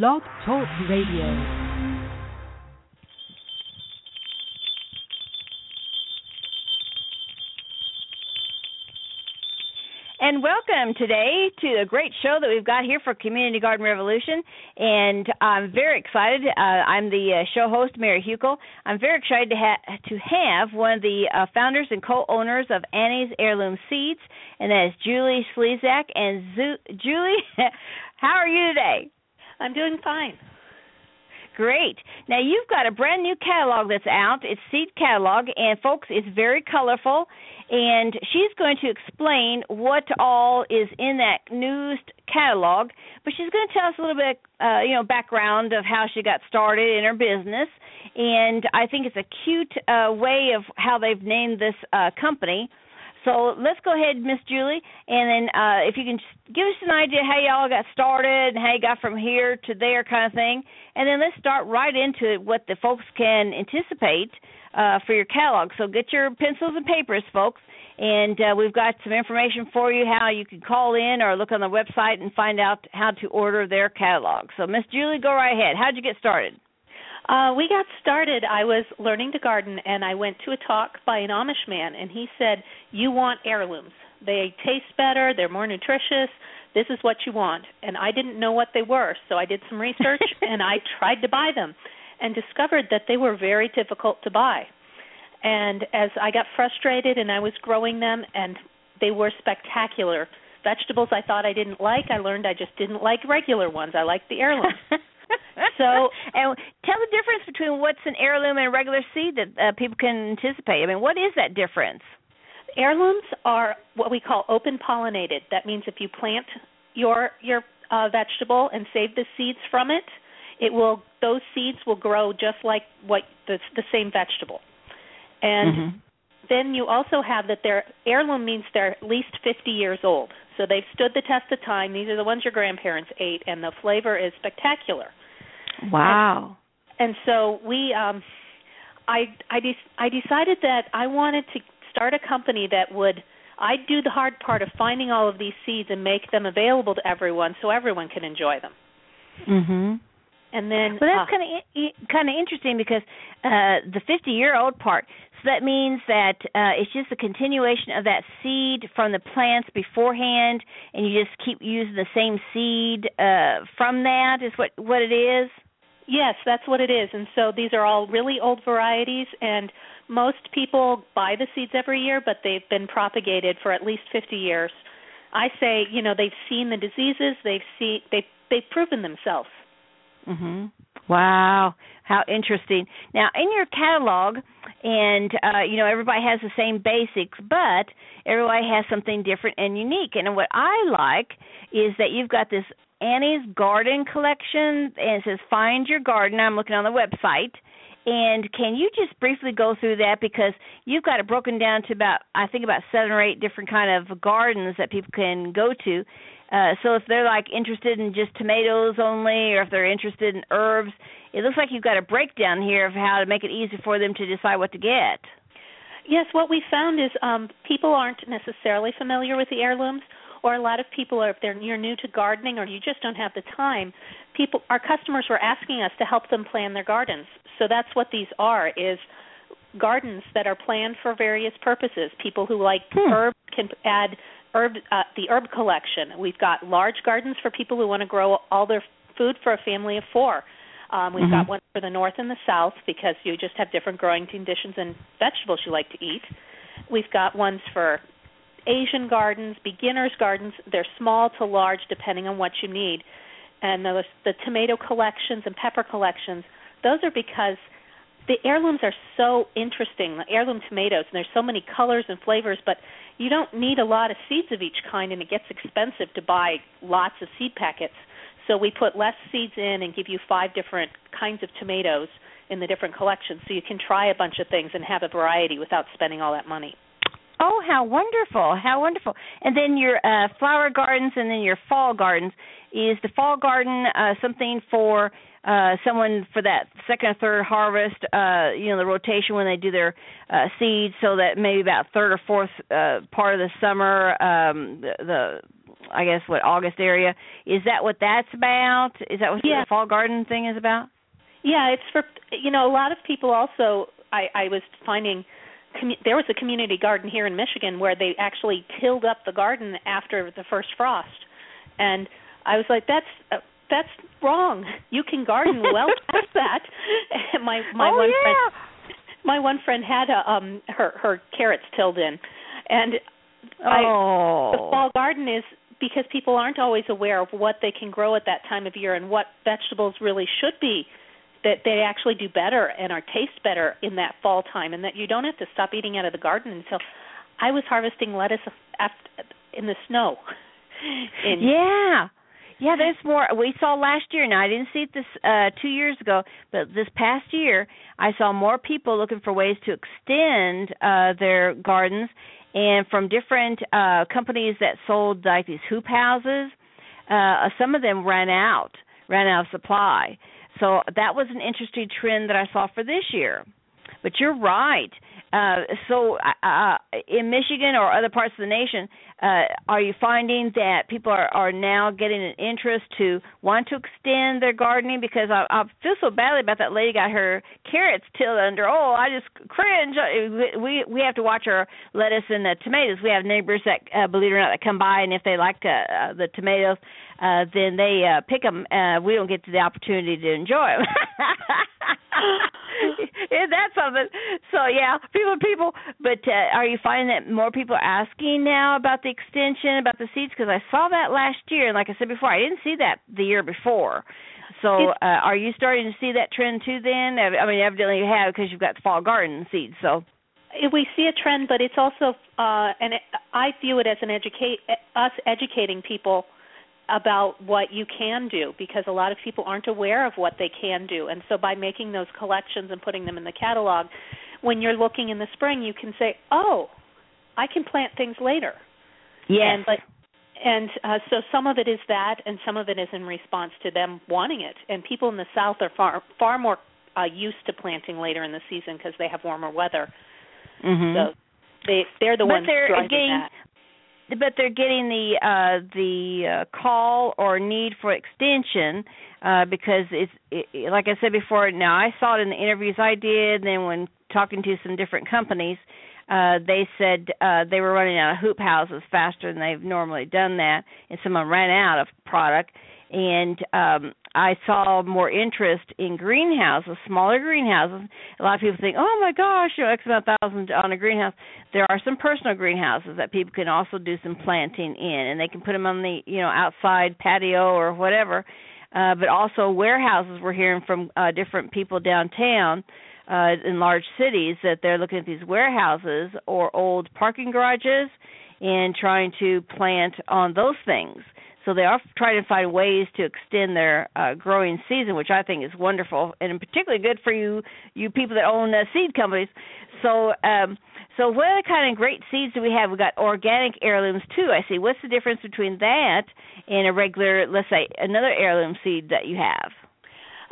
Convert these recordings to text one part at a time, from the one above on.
Blog Talk Radio. and welcome today to a great show that we've got here for Community Garden Revolution. And I'm very excited. Uh, I'm the uh, show host, Mary Hukill. I'm very excited to, ha- to have one of the uh, founders and co-owners of Annie's Heirloom Seeds, and that is Julie Slezak. And Zu- Julie, how are you today? I'm doing fine. Great. Now you've got a brand new catalog that's out. It's Seed Catalog, and folks, it's very colorful and she's going to explain what all is in that newest catalog. But she's going to tell us a little bit, uh, you know, background of how she got started in her business, and I think it's a cute uh, way of how they've named this uh, company. So let's go ahead, Miss Julie, and then uh, if you can give us an idea how y'all got started and how you got from here to there, kind of thing, and then let's start right into what the folks can anticipate uh, for your catalog. So get your pencils and papers, folks, and uh, we've got some information for you how you can call in or look on the website and find out how to order their catalog. So, Miss Julie, go right ahead. How'd you get started? Uh, we got started. I was learning to garden, and I went to a talk by an Amish man, and he said, "You want heirlooms. They taste better. They're more nutritious. This is what you want." And I didn't know what they were, so I did some research and I tried to buy them and discovered that they were very difficult to buy. And as I got frustrated and I was growing them, and they were spectacular. Vegetables I thought I didn't like, I learned I just didn't like regular ones. I liked the heirloom. so, and tell the difference between what's an heirloom and a regular seed that uh, people can anticipate. I mean, what is that difference? Heirlooms are what we call open pollinated. That means if you plant your your uh, vegetable and save the seeds from it, it will those seeds will grow just like what the the same vegetable. And mm-hmm. then you also have that their heirloom means they're at least 50 years old. So they've stood the test of time. These are the ones your grandparents ate and the flavor is spectacular. Wow. And, and so we um I I de- I decided that I wanted to start a company that would I'd do the hard part of finding all of these seeds and make them available to everyone so everyone can enjoy them. Mhm. And then well, that's uh, kind of kind of interesting because uh, the 50 year old part. So that means that uh, it's just a continuation of that seed from the plants beforehand, and you just keep using the same seed uh, from that. Is what what it is. Yes, that's what it is. And so these are all really old varieties, and most people buy the seeds every year, but they've been propagated for at least 50 years. I say, you know, they've seen the diseases, they've seen they they've proven themselves. Mhm. Wow, how interesting. Now, in your catalog, and uh, you know everybody has the same basics, but everybody has something different and unique. And what I like is that you've got this Annie's Garden collection, and it says "Find Your Garden." I'm looking on the website. And can you just briefly go through that because you've got it broken down to about I think about seven or eight different kind of gardens that people can go to, uh, so if they're like interested in just tomatoes only, or if they're interested in herbs, it looks like you've got a breakdown here of how to make it easy for them to decide what to get. Yes, what we found is um, people aren't necessarily familiar with the heirlooms, or a lot of people are if they're you're new to gardening or you just don't have the time. People, our customers were asking us to help them plan their gardens. So that's what these are is gardens that are planned for various purposes. People who like hmm. herbs can add herb uh, the herb collection. We've got large gardens for people who want to grow all their food for a family of four. Um, we've mm-hmm. got one for the north and the south because you just have different growing conditions and vegetables you like to eat. We've got ones for Asian gardens, beginners gardens. They're small to large depending on what you need. And the, the tomato collections and pepper collections, those are because the heirlooms are so interesting. The heirloom tomatoes, and there's so many colors and flavors, but you don't need a lot of seeds of each kind, and it gets expensive to buy lots of seed packets. So we put less seeds in and give you five different kinds of tomatoes in the different collections, so you can try a bunch of things and have a variety without spending all that money. Oh, how wonderful! How wonderful! And then your uh, flower gardens, and then your fall gardens. Is the fall garden uh, something for uh, someone for that second or third harvest, uh, you know, the rotation when they do their uh, seeds, so that maybe about third or fourth uh, part of the summer, um, the, the I guess what August area. Is that what that's about? Is that what Yeah. the fall garden thing is about? Yeah, it's for you know a lot of people also. I I was finding commu- there was a community garden here in Michigan where they actually tilled up the garden after the first frost, and I was like, that's uh, that's wrong. You can garden well past that. My my oh one yeah. friend my one friend had a, um her her carrots tilled in, and I oh. the fall garden is because people aren't always aware of what they can grow at that time of year and what vegetables really should be that they actually do better and are taste better in that fall time and that you don't have to stop eating out of the garden until I was harvesting lettuce after, in the snow. In, Yeah. Yeah, there's more. We saw last year. Now I didn't see it this uh two years ago, but this past year I saw more people looking for ways to extend uh their gardens, and from different uh companies that sold like these hoop houses. Uh some of them ran out, ran out of supply. So that was an interesting trend that I saw for this year. But you're right. Uh, so, uh, in Michigan or other parts of the nation, uh, are you finding that people are, are now getting an interest to want to extend their gardening? Because I, I feel so badly about that lady got her carrots tilled under. Oh, I just cringe. We we have to watch our lettuce and the tomatoes. We have neighbors that, uh, believe it or not, that come by, and if they like uh, uh, the tomatoes, uh, then they uh, pick them. Uh, we don't get the opportunity to enjoy them. Isn't that something? So yeah, people, people. But uh, are you finding that more people are asking now about the extension, about the seeds? Because I saw that last year, and like I said before, I didn't see that the year before. So uh, are you starting to see that trend too? Then I mean, evidently you have because you've got the fall garden seeds. So we see a trend, but it's also, uh, and I view it as an educate us educating people about what you can do because a lot of people aren't aware of what they can do. And so by making those collections and putting them in the catalog, when you're looking in the spring, you can say, "Oh, I can plant things later." yes, And but and uh, so some of it is that, and some of it is in response to them wanting it. And people in the South are far far more uh, used to planting later in the season because they have warmer weather. mm-hmm. So they they're the But ones they're getting- that. But they're getting the uh the uh, call or need for extension uh because it's it, like I said before now I saw it in the interviews I did then when talking to some different companies uh they said uh they were running out of hoop houses faster than they've normally done that and someone ran out of product and um I saw more interest in greenhouses, smaller greenhouses. A lot of people think, "Oh my gosh, you know, X amount thousand on a greenhouse." There are some personal greenhouses that people can also do some planting in, and they can put them on the you know outside patio or whatever. Uh, but also warehouses. We're hearing from uh, different people downtown uh, in large cities that they're looking at these warehouses or old parking garages and trying to plant on those things. So they are trying to find ways to extend their uh, growing season, which I think is wonderful and particularly good for you you people that own uh, seed companies. So um so what other kind of great seeds do we have? We've got organic heirlooms too. I see. What's the difference between that and a regular, let's say, another heirloom seed that you have?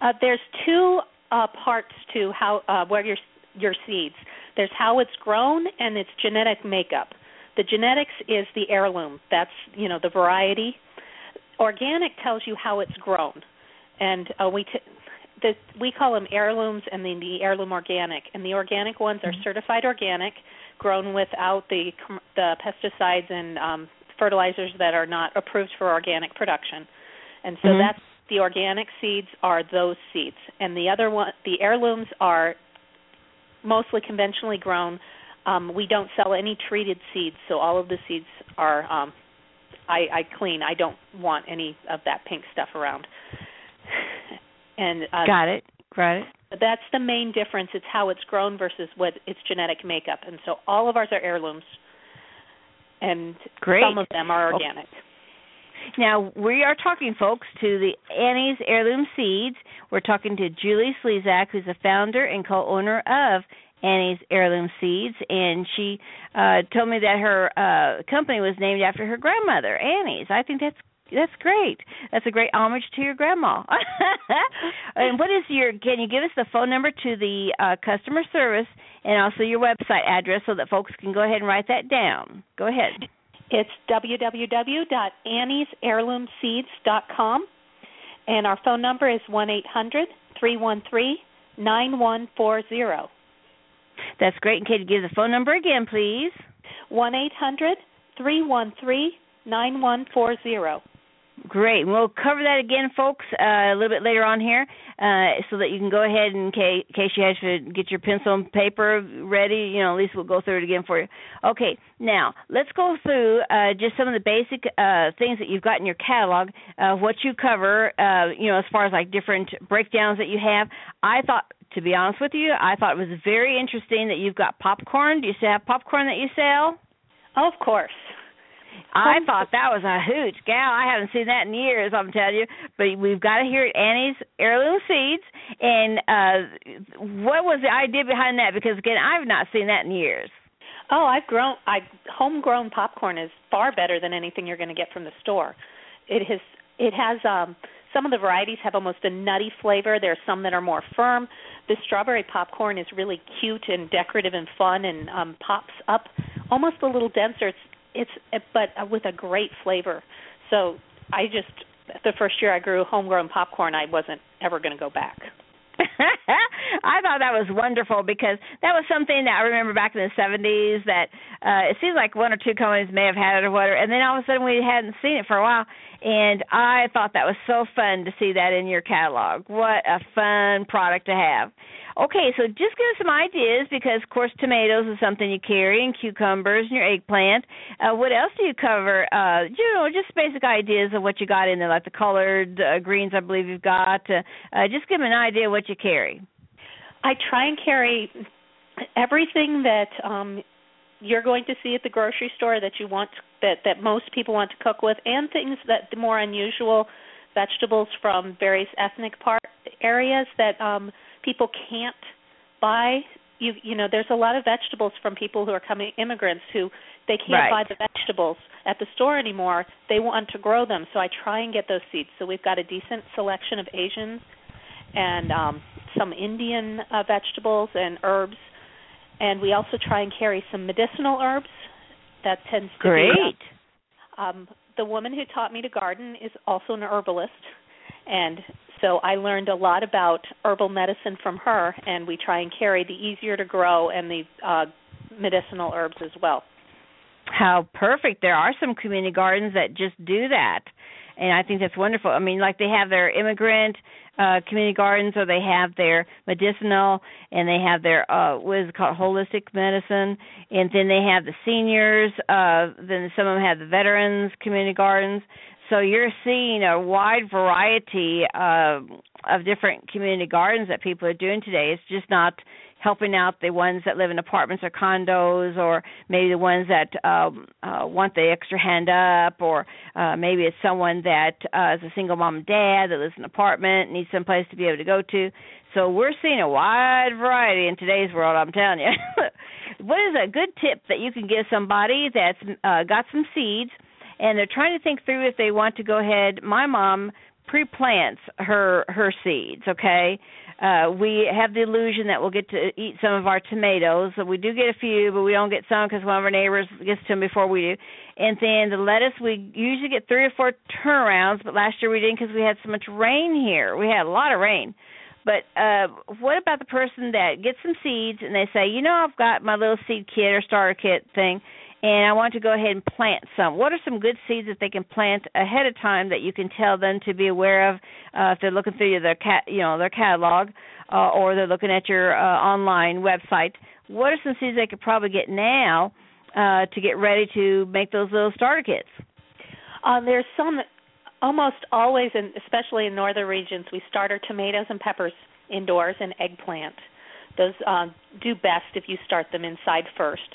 Uh, there's two uh, parts to how uh, where your your seeds. There's how it's grown and its genetic makeup. The genetics is the heirloom. That's you know the variety. Organic tells you how it's grown, and uh, we t- the, we call them heirlooms and then the heirloom organic. And the organic ones are certified organic, grown without the the pesticides and um, fertilizers that are not approved for organic production. And so Mhm. that's the organic seeds are those seeds, and the other one, the heirlooms are mostly conventionally grown. Um, we don't sell any treated seeds, so all of the seeds are um, I, I clean. I don't want any of that pink stuff around. and uh, Got it. Got it. But that's the main difference. It's how it's grown versus what its genetic makeup. And so all of ours are heirlooms, and Great. some of them are Oh. organic. Now we are talking, folks, to the Annie's Heirloom Seeds. We're talking to Julie Slezak, who's the founder and co-owner of Annie's Heirloom Seeds, and she uh, told me that her uh, company was named after her grandmother, Annie's. I think that's that's great. That's a great homage to your grandma. and what is your? Can you give us the phone number to the uh, customer service and also your website address so that folks can go ahead and write that down? Go ahead. It's www.anniesheirloomseeds.com, and our phone number is one eight hundred three one three nine one four zero. That's great. And Katie, give the phone number again, please. One eight hundred three one three nine one four zero. Great. We'll cover that again, folks, uh, a little bit later on here, uh, so that you can go ahead and in case, in case you have to get your pencil and paper ready. You know, at least we'll go through it again for you. Okay. Now let's go through uh, just some of the basic uh, things that you've got in your catalog. Uh, what you cover, uh, you know, as far as like different breakdowns that you have. I thought to be honest with you, I thought it was very interesting that you've got popcorn. Do you still have popcorn that you sell? Oh, of course. I thought that was a hoot, gal. I haven't seen that in years. I'm telling you, but we've got it here at Annie's Heirloom Seeds. And uh what was the idea behind that? Because again, I've not seen that in years. Oh, I've grown. I homegrown popcorn is far better than anything you're going to get from the store. It has. It has. um Some of the varieties have almost a nutty flavor. There are some that are more firm. The strawberry popcorn is really cute and decorative and fun, and um pops up almost a little denser. It's it's but with a great flavor. So I just the first year I grew homegrown popcorn, I wasn't ever going to go back. I thought that was wonderful because that was something that I remember back in the 70s that uh it seems like one or two companies may have had it or whatever and then all of a sudden we hadn't seen it for a while and I thought that was so fun to see that in your catalog. What a fun product to have. Okay, so just give us some ideas because, of course, tomatoes is something you carry, and cucumbers, and your eggplant. Uh, what else do you cover? Uh, you know, just basic ideas of what you got in there, like the colored uh, greens. I believe you've got. Uh, uh, just give them an idea of what you carry. I try and carry everything that um you're going to see at the grocery store that you want that that most people want to cook with and things that the more unusual vegetables from various ethnic part areas that um people can't buy you you know there's a lot of vegetables from people who are coming immigrants who they can't right. buy the vegetables at the store anymore. They want to grow them. So i try and get those seeds. So we've got a decent selection of asian and um some indian uh, vegetables and herbs. And we also try and carry some medicinal herbs that tends to great. be, um the woman who taught me to garden is also an herbalist. And so I learned a lot about herbal medicine from her, and we try and carry the easier to grow and the uh, medicinal herbs as well. How perfect! There are some community gardens that just do that, and I think that's wonderful. I mean, like they have their immigrant uh community gardens, or they have their medicinal, and they have their uh what is it called holistic medicine, and then they have the seniors. uh Then some of them have the veterans community gardens. So you're seeing a wide variety of of different community gardens that people are doing today. It's just not helping out the ones that live in apartments or condos, or maybe the ones that um, uh, want the extra hand up, or uh, maybe it's someone that uh, is a single mom and dad that lives in an apartment needs some place to be able to go to. So we're seeing a wide variety in today's world. I'm telling you. what is a good tip that you can give somebody that's uh, got some seeds? And they're trying to think through if they want to go ahead. My mom pre-plants her her seeds. Okay, uh, we have the illusion that we'll get to eat some of our tomatoes. So we do get a few, but we don't get some because one of our neighbors gets to them before we do. And then the lettuce, we usually get three or four turnarounds, but last year we didn't because we had so much rain here. We had a lot of rain. But uh what about the person that gets some seeds and they say, you know, I've got my little seed kit or starter kit thing, and I want to go ahead and plant some. What are some good seeds that they can plant ahead of time that you can tell them to be aware of uh, if they're looking through their cat, you know, their catalog, uh, or they're looking at your uh, online website? What are some seeds they could probably get now uh, to get ready to make those little starter kits? Uh, there's some almost always, and especially in northern regions, we start our tomatoes and peppers indoors and eggplant. Those uh, do best if you start them inside first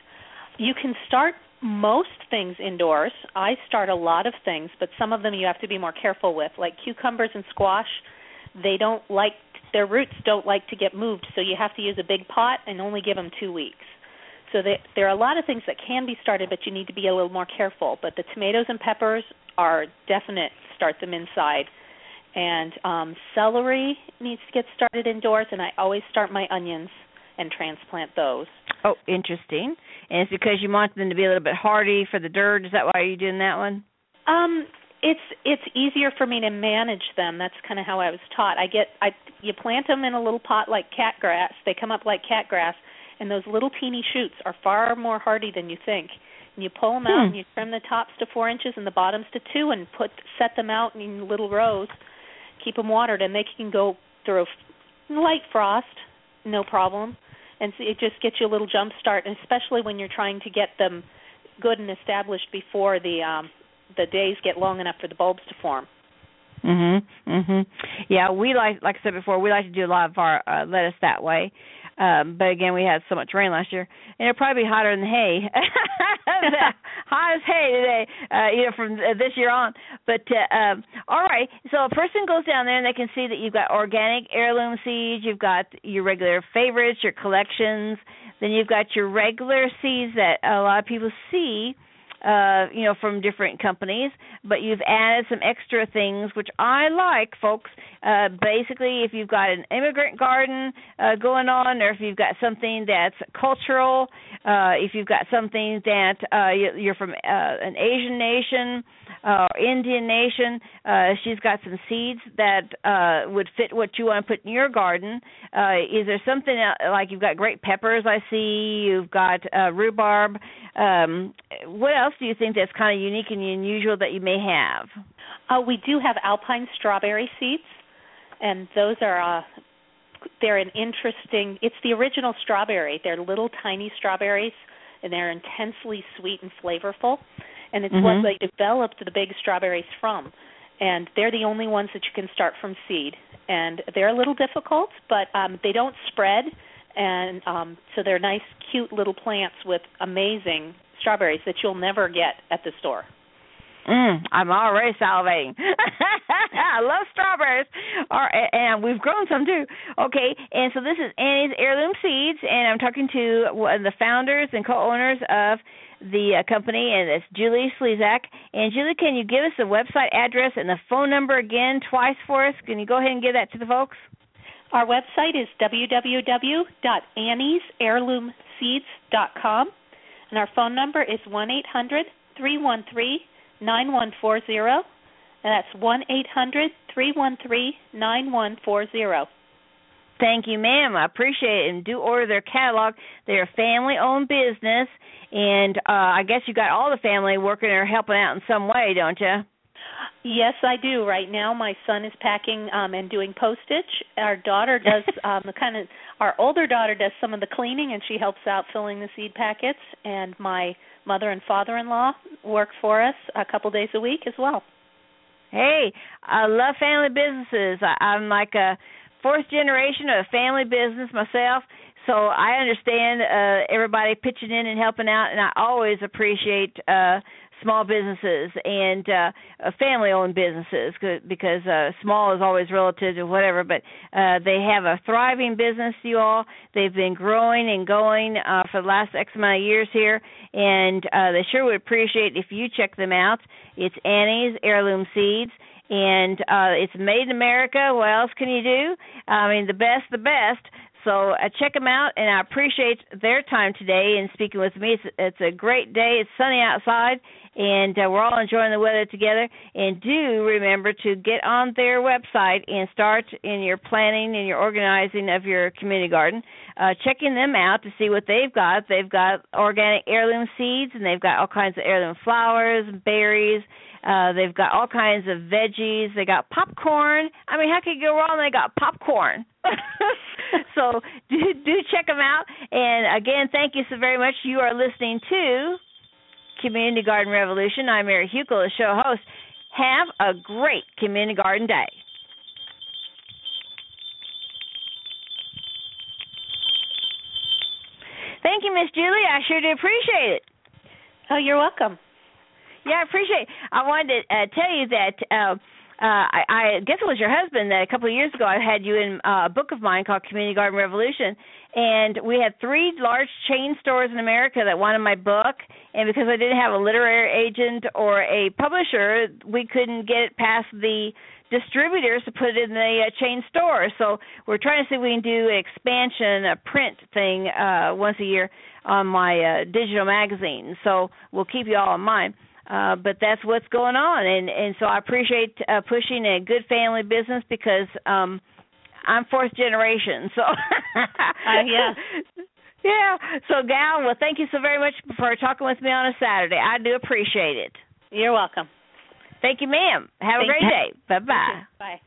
you can start most things indoors. I start a lot of things, but some of them you have to be more careful with, like cucumbers and squash. They don't like their roots don't like to get moved, so you have to use a big pot and only give them 2 weeks. So they, there are a lot of things that can be started, but you need to be a little more careful. But the tomatoes and peppers are definite. Start them inside. And um, celery needs to get started indoors, and I always start my onions and transplant those. Oh, interesting. And it's because you want them to be a little bit hardy for the dirt. Is that why you're doing that one? Um, it's it's easier for me to manage them. That's kind of how I was taught. I get I you plant them in a little pot like cat grass. They come up like cat grass, and those little teeny shoots are far more hardy than you think. And you pull them out Hmm. and you trim the tops to four inches and the bottoms to two, and put set them out in little rows. Keep them watered, and they can go through light frost, no problem. And so it just gets you a little jump start, especially when you're trying to get them good and established before the um, the days get long enough for the bulbs to form. Mhm. Mhm. Yeah, we like like I said before, we like to do a lot of our uh, lettuce that way. Um, but again, we had so much rain last year, and it'll probably be hotter than hay. Hot as hay today, uh, you know, from this year on. But uh, um, all right, so a person goes down there and they can see that you've got organic heirloom seeds, you've got your regular favorites, your collections, then you've got your regular seeds that a lot of people see uh, you know, from different companies, but you've added some extra things, which I like, folks. Uh, basically, if you've got an immigrant garden uh, going on, or if you've got something that's cultural, uh, if you've got something that uh, you- you're from uh, an Asian nation uh, Indian nation, uh, she's got some seeds that uh, would fit what you want to put in your garden. Uh, is there something else, like you've got great peppers? I see you've got uh, rhubarb. Um, what else do you think that's kind of unique and unusual that you may have? Uh, we do have alpine strawberry seeds, and those are uh, they're an interesting. It's the original strawberry. They're little tiny strawberries, and they're intensely sweet and flavorful. And it's Mhm. what they developed the big strawberries from. And they're the only ones that you can start from seed. And they're a little difficult, but um, they don't spread, and um, so they're nice, cute little plants with amazing strawberries that you'll never get at the store. Mm, I'm already salivating. I love strawberries. All right, and we've grown some too. Okay, and so this is Annie's Heirloom Seeds, and I'm talking to one of the founders and co-owners of the uh, company, and it's Julie Slezak. And Julie, can you give us the website address and the phone number again twice for us? Can you go ahead and give that to the folks? Our website is www.anniesheirloomseeds.com, and our phone number is one eight hundred three one three nine one four zero, and that's one eight hundred three one three nine one four zero. Thank you, ma'am. I appreciate it. And do order their catalog. They're a family owned business. And uh I guess you got all the family working or helping out in some way, don't you? Yes, I do. Right now, my son is packing um, and doing postage. Our daughter does um, the kind of. Our older daughter does some of the cleaning, and she helps out filling the seed packets. And my mother and father-in-law work for us a couple days a week as well. Hey, I love family businesses. I, I'm like a fourth generation of a family business myself, so I understand uh everybody pitching in and helping out, and I always appreciate uh small businesses and uh, uh family-owned businesses because uh small is always relative to whatever, but uh they have a thriving business, you all. They've been growing and going uh for the last X amount of years here, and uh they sure would appreciate if you check them out. It's Annie's Heirloom Seeds and uh it's made in America. What else can you do? I mean, the best, the best. So uh, check them out, and I appreciate their time today and speaking with me. It's, it's a great day. It's sunny outside, and uh, we're all enjoying the weather together. And do remember to get on their website and start in your planning and your organizing of your community garden. Uh, checking them out to see what they've got. They've got organic heirloom seeds, and they've got all kinds of heirloom flowers, and berries. Uh, they've got all kinds of veggies. They got popcorn. I mean, how can you go wrong? They got popcorn. so do do check them out. And again, thank you so very much. You are listening to Community Garden Revolution. I'm Mary Hukill, the show host. Have a great community garden day. Thank you, Miss Julie. I sure do appreciate it. Oh, you're welcome. Yeah, I appreciate. It. I wanted to uh, tell you that uh, uh, I, I guess it was your husband that a couple of years ago I had you in uh, a book of mine called Community Garden Revolution, and we had three large chain stores in America that wanted my book, and because I didn't have a literary agent or a publisher, we couldn't get it past the distributors to put it in the uh, chain stores. So we're trying to see if we can do an expansion, a print thing uh, once a year on my uh, digital magazine. So we'll keep you all in mind. Uh, but that's what's going on, and and so I appreciate uh, pushing a good family business because um, I'm fourth generation. So uh, yeah. Yeah. So, Gal, well, thank you so very much for talking with me on a Saturday. I do appreciate it. You're welcome. Thank you, ma'am. Have Thank a great you. day. Bye bye. Bye.